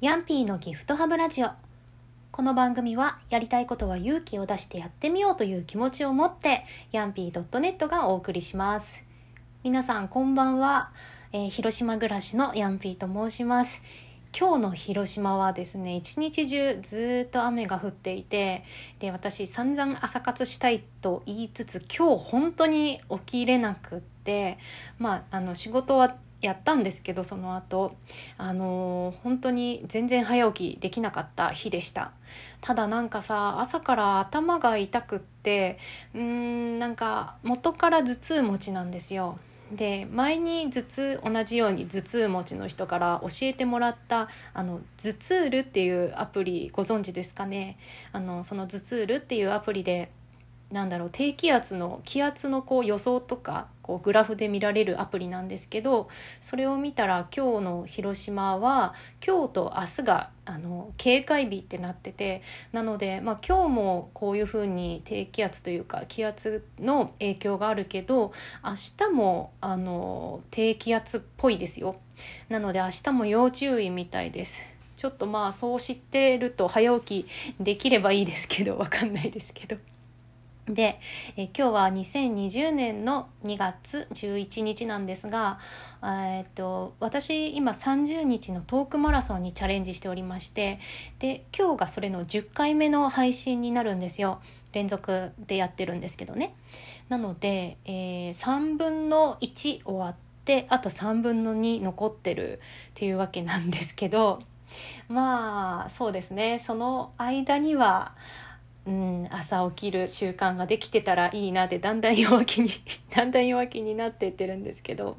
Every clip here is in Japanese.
ヤンピーのギフトハブラジオ。この番組はやりたいことは勇気を出してやってみようという気持ちを持ってヤンピー .net がお送りします。皆さんこんばんは、えー広島暮らしのヤンピーと申します。今日の広島はですね一日中ずっと雨が降っていてで私散々朝活したいと言いつつ今日本当に起きれなくってまああの仕事はやったんですけどその後あのー本当に全然早起きできなかった日でした。ただなんかさ朝から頭が痛くってうーんなんか元から頭痛持ちなんですよ。で前に頭痛同じように頭痛持ちの人から教えてもらったあの頭痛ールっていうアプリご存知ですかね。あのその頭痛ールっていうアプリでなんだろう低気圧の気圧のこう予想とかこうグラフで見られるアプリなんですけどそれを見たら今日の広島は今日と明日があの警戒日ってなっててなので、まあ、今日もこういうふうに低気圧というか気圧の影響があるけど明日もあの低気圧っぽいですよなので明日も要注意みたいです。ちょっとまあそう知ってると早起きできればいいですけどわかんないですけど。で、え今日は2020年の2月11日なんですが、えっと私今30日のトークマラソンにチャレンジしておりましてで今日がそれの10回目の配信になるんですよ。連続でやってるんですけどね。なので、えー3分の1終わってあと3分の2残ってるっていうわけなんですけどまあそうですね。その間にはうん、朝起きる習慣ができてたらいいなってだんだん弱気に だんだん弱気になっていってるんですけど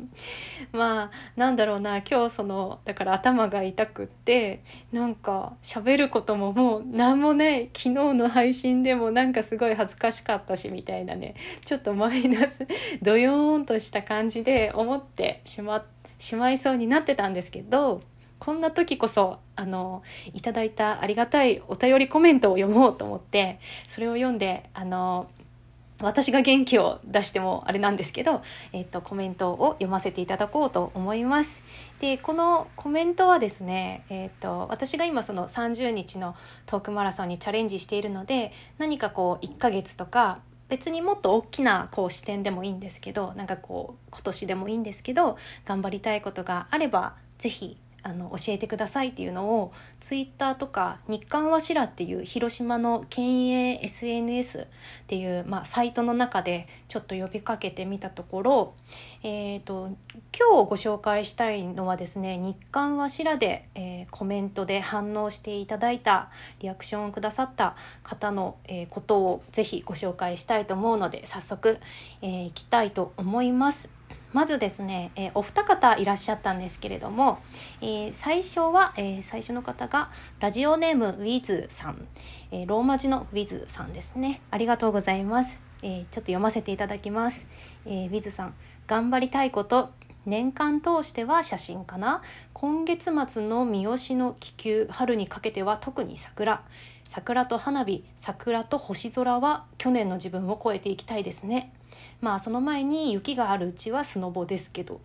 まあなんだろうな今日そのだから頭が痛くってなんか喋ることももう何もね昨日の配信でもなんかすごい恥ずかしかったしみたいなねちょっとマイナス ドヨーンとした感じで思ってしましまいそうになってたんですけどこんな時こそあのいただいたありがたいお便りコメントを読もうと思ってそれを読んであの私が元気を出してもあれなんですけど、えっと、コメントを読ませていただこうと思います。でこのコメントはですね、えっと、私が今その30日のトークマラソンにチャレンジしているので何かこう1ヶ月とか別にもっと大きなこう視点でもいいんですけどなんかこう今年でもいいんですけど頑張りたいことがあればぜひあの教えてくださいっていうのをツイッターとか日刊わしらっていう広島の県営 SNS っていう、まあ、サイトの中でちょっと呼びかけてみたところ、えー、と今日ご紹介したいのはですね日刊わしらで、えーコメントで反応していただいたリアクションをくださった方の、えーことをぜひご紹介したいと思うので早速、えーいきたいと思います。まずですね、えーお二方いらっしゃったんですけれども、えー最初は、えー最初の方がラジオネームウィズさん、えローマ字のウィズさんですね。ありがとうございます、えちょっと読ませていただきます、えウィズさん頑張りたいこと年間通しては写真かな。今月末の三好の気球春にかけては特に桜。桜と花火桜と星空は去年の自分を超えていきたいですね。まあその前に雪があるうちはスノボですけど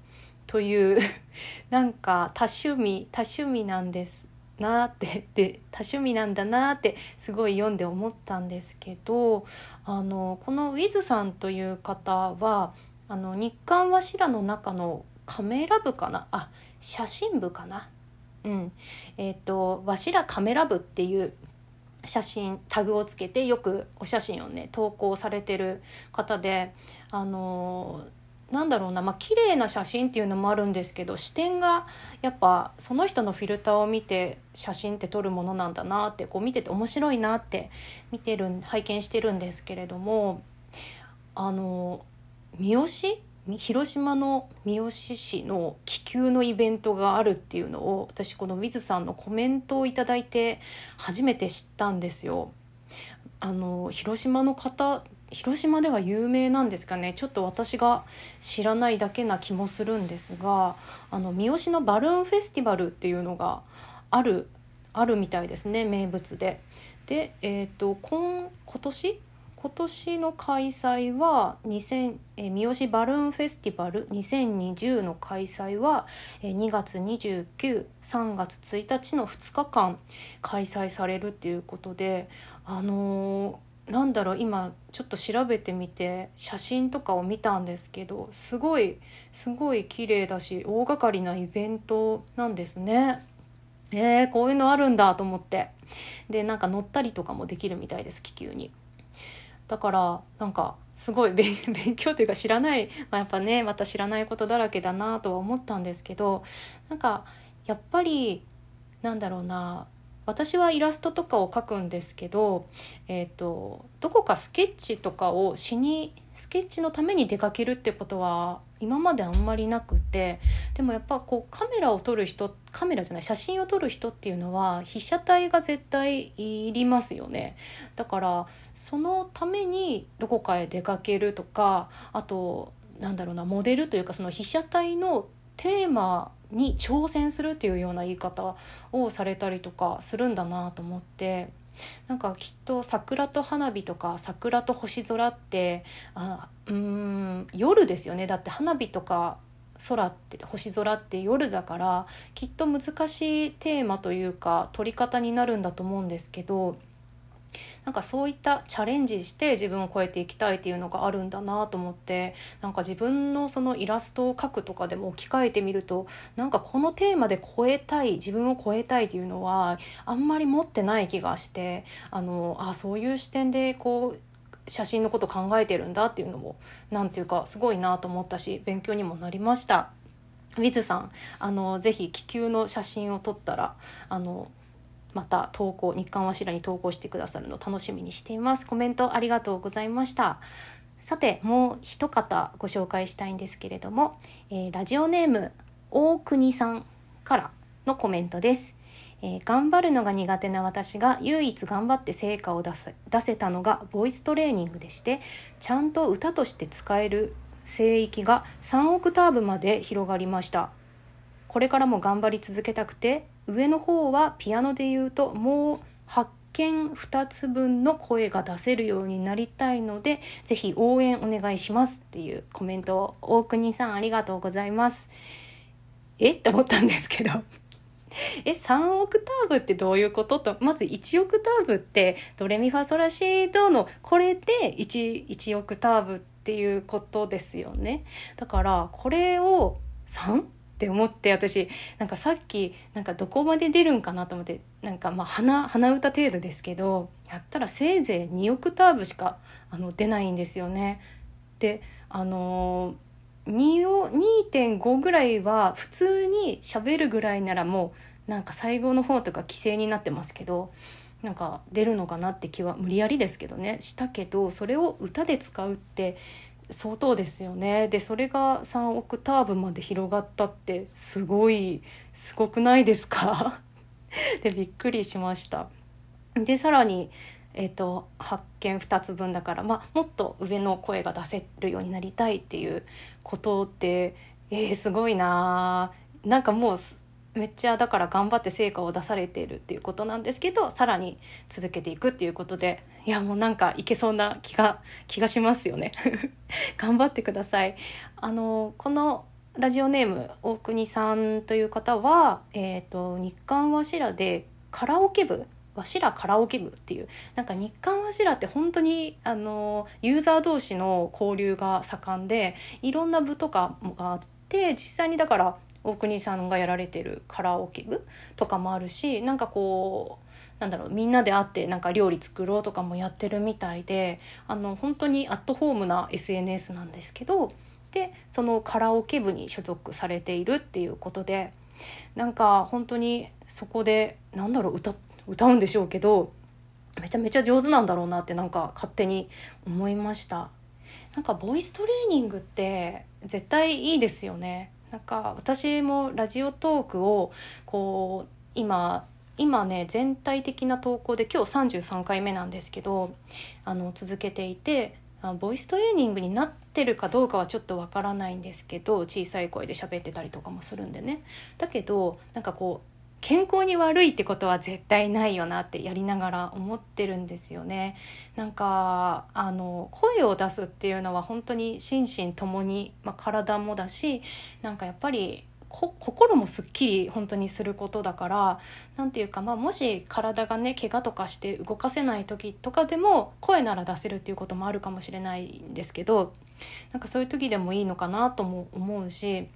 という なんか多趣味多趣味なんですなってで多趣味なんだなってすごい読んで思ったんですけどあのこのウィズさんという方はあの日刊わしらの中のカメラ部かな？あ写真部かな？うん。えっ、とわしらカメラ部っていう写真タグをつけてよくお写真をね投稿されてる方であのなんだろうなまあ綺麗な写真っていうのもあるんですけど視点がやっぱその人のフィルターを見て写真って撮るものなんだなってこう見てて面白いなって見てる拝見してるんですけれどもあの三好広島の三好市の気球のイベントがあるっていうのを私このウィズさんのコメントをいいて初めて知ったんですよ。あの広島の方広島では有名なんですかねちょっと私が知らないだけな気もするんですがあの三好のバルーンフェスティバルっていうのがあるあるみたいですね名物で。で、えー、と今今年今年の開催は2000え三好バルーンフェスティバル2020の開催は2月293月1日の2日間開催されるっていうことであのー、なんだろう今ちょっと調べてみて写真とかを見たんですけどすごいすごい綺麗だし大掛かりなイベントなんですね。えー、こういうのあるんだと思ってでなんか乗ったりとかもできるみたいです気球に。だからなんかすごい勉強というか知らない、まあ、やっぱねまた知らないことだらけだなとは思ったんですけどなんかやっぱりなんだろうな私はイラストとかを描くんですけど、えーと、どこかスケッチとかをしにスケッチのために出かけるってことは今まであんまりなくてでもやっぱこうカメラを撮る人カメラじゃない写真を撮る人っていうのは被写体が絶対いりますよね。だからそのためにどこかへ出かけるとかあとなんだろうなモデルというかその被写体のテーマに挑戦するっていうような言い方をされたりとかするんだなと思ってなんかきっと桜と花火とか桜と星空ってあうん夜ですよね。だって花火とか空って星空って夜だからきっと難しいテーマというか撮り方になるんだと思うんですけどなんかそういったチャレンジして自分を超えていきたいっていうのがあるんだなと思ってなんか自分のそのイラストを描くとかでも置き換えてみるとなんかこのテーマで超えたい自分を超えたいっていうのはあんまり持ってない気がしてあのあそういう視点でこう写真のこと考えてるんだっていうのも何ていうかすごいなと思ったし勉強にもなりました。ウィズさんあのぜひ気球の写真を撮ったらあのまた投稿日刊わしらに投稿してくださるの楽しみにしています。コメントありがとうございました。さてもう一方ご紹介したいんですけれども、えー、ラジオネーム大国さんからのコメントです。えー、頑張るのが苦手な私が唯一頑張って成果を出せ出せたのがボイストレーニングでしてちゃんと歌として使える声域が3オクターブまで広がりました。これからも頑張り続けたくて上の方はピアノで言うともう発見2つ分の声が出せるようになりたいのでぜひ応援お願いしますっていうコメントを大国さんありがとうございます。え？って思ったんですけど。え？3オクターブってどういうこと？とまず1オクターブってドレミファソラシドのこれで 1, 1オクターブっていうことですよね。だからこれを 3? って思って私なんかさっきなんかどこまで出るんかなと思ってなんかまあ鼻鼻歌程度ですけどやったらせいぜい2オクターブしかあの出ないんですよね。であの2.5ぐらいは普通にしゃべるぐらいならもうなんか最後の方とか規制になってますけどなんか出るのかなって気は無理やりですけどねしたけどそれを歌で使うって相当ですよね。でそれが3オクターブまで広がったってすごいすごくないですか？でびっくりしました。でさらにえーと、発見2つ分だから、まあ、もっと上の声が出せるようになりたいっていうことってえー、すごいななんかもうめっちゃだから頑張って成果を出されているっていうことなんですけどさらに続けていくっていうことでいやもうなんかいけそうな気が気がしますよね。頑張ってください。あのこのラジオネーム大国さんという方は、えーと、日刊わしらでカラオケ部わしらカラオケ部っていうなんか日刊わしらって本当にあのユーザー同士の交流が盛んでいろんな部とかがあって実際にだから大国さんがやられてるカラオケ部とかもあるしなんかこうなんだろうみんなで会ってなんか料理作ろうとかもやってるみたいであの本当にアットホームな SNS なんですけどでそのカラオケ部に所属されているっていうことでなんか本当にそこでなんだろう歌歌うんでしょうけどめちゃめちゃ上手なんだろうなってなんか勝手に思いました。なんかボイストレーニングって絶対いいですよね。なんか私もラジオトークをこう今今ね全体的な投稿で今日33回目なんですけどあの続けていてボイストレーニングになってるかどうかはちょっとわからないんですけど小さい声で喋ってたりとかもするんでねだけどなんかこう健康に悪いってことは絶対ないよなってやりながら思ってるんですよね。なんかあの声を出すっていうのは本当に心身ともに、まあ、体もだしなんかやっぱり心もすっきり本当にすることだから何て言うか、まあ、もし体がね怪我とかして動かせない時とかでも声なら出せるっていうこともあるかもしれないんですけどなんかそういう時でもいいのかなとも思うし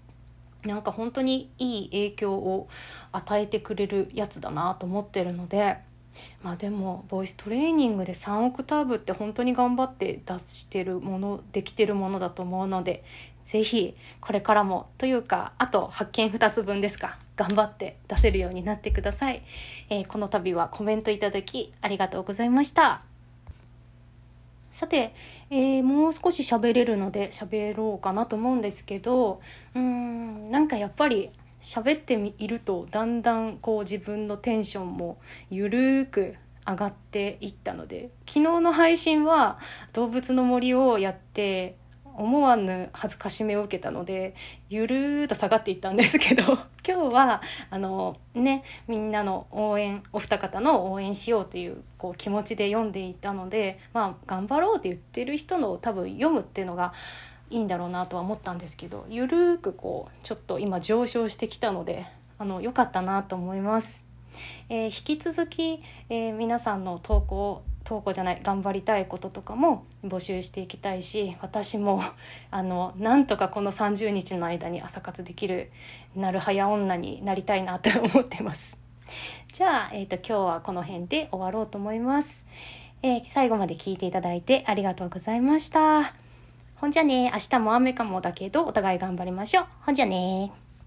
なんか本当にいい影響を与えてくれるやつだなと思ってるので。まあでもボイストレーニングで3オクターブって本当に頑張って出してるものできてるものだと思うのでぜひこれからもというかあと発見2つ分ですか。頑張って出せるようになってください、えー、この度はコメントいただきありがとうございました。さて、えー、もう少し喋れるので喋ろうかなと思うんですけどうんなんかやっぱり喋っているとだんだんこう自分のテンションもゆるーく上がっていったので昨日の配信は動物の森をやって思わぬ恥ずかしめを受けたのでゆるーっと下がっていったんですけど 今日はあのねみんなの応援お二方の応援しようというこう気持ちで読んでいたのでまあ頑張ろうって言ってる人の多分読むっていうのがいいんだろうなとは思ったんですけどゆるーくこうちょっと今上昇してきたのであの良かったなと思います。えー、引き続き、えー、皆さんの投稿投稿じゃない頑張りたいこととかも募集していきたいし私も あのなんとかこの30日の間に朝活できるなるはや女になりたいなって思ってます。じゃあ、えーと、今日はこの辺で終わろうと思います。えー、最後まで聞いていただいてありがとうございました。ほんじゃね明日も雨かもだけどお互い頑張りましょう。ほんじゃね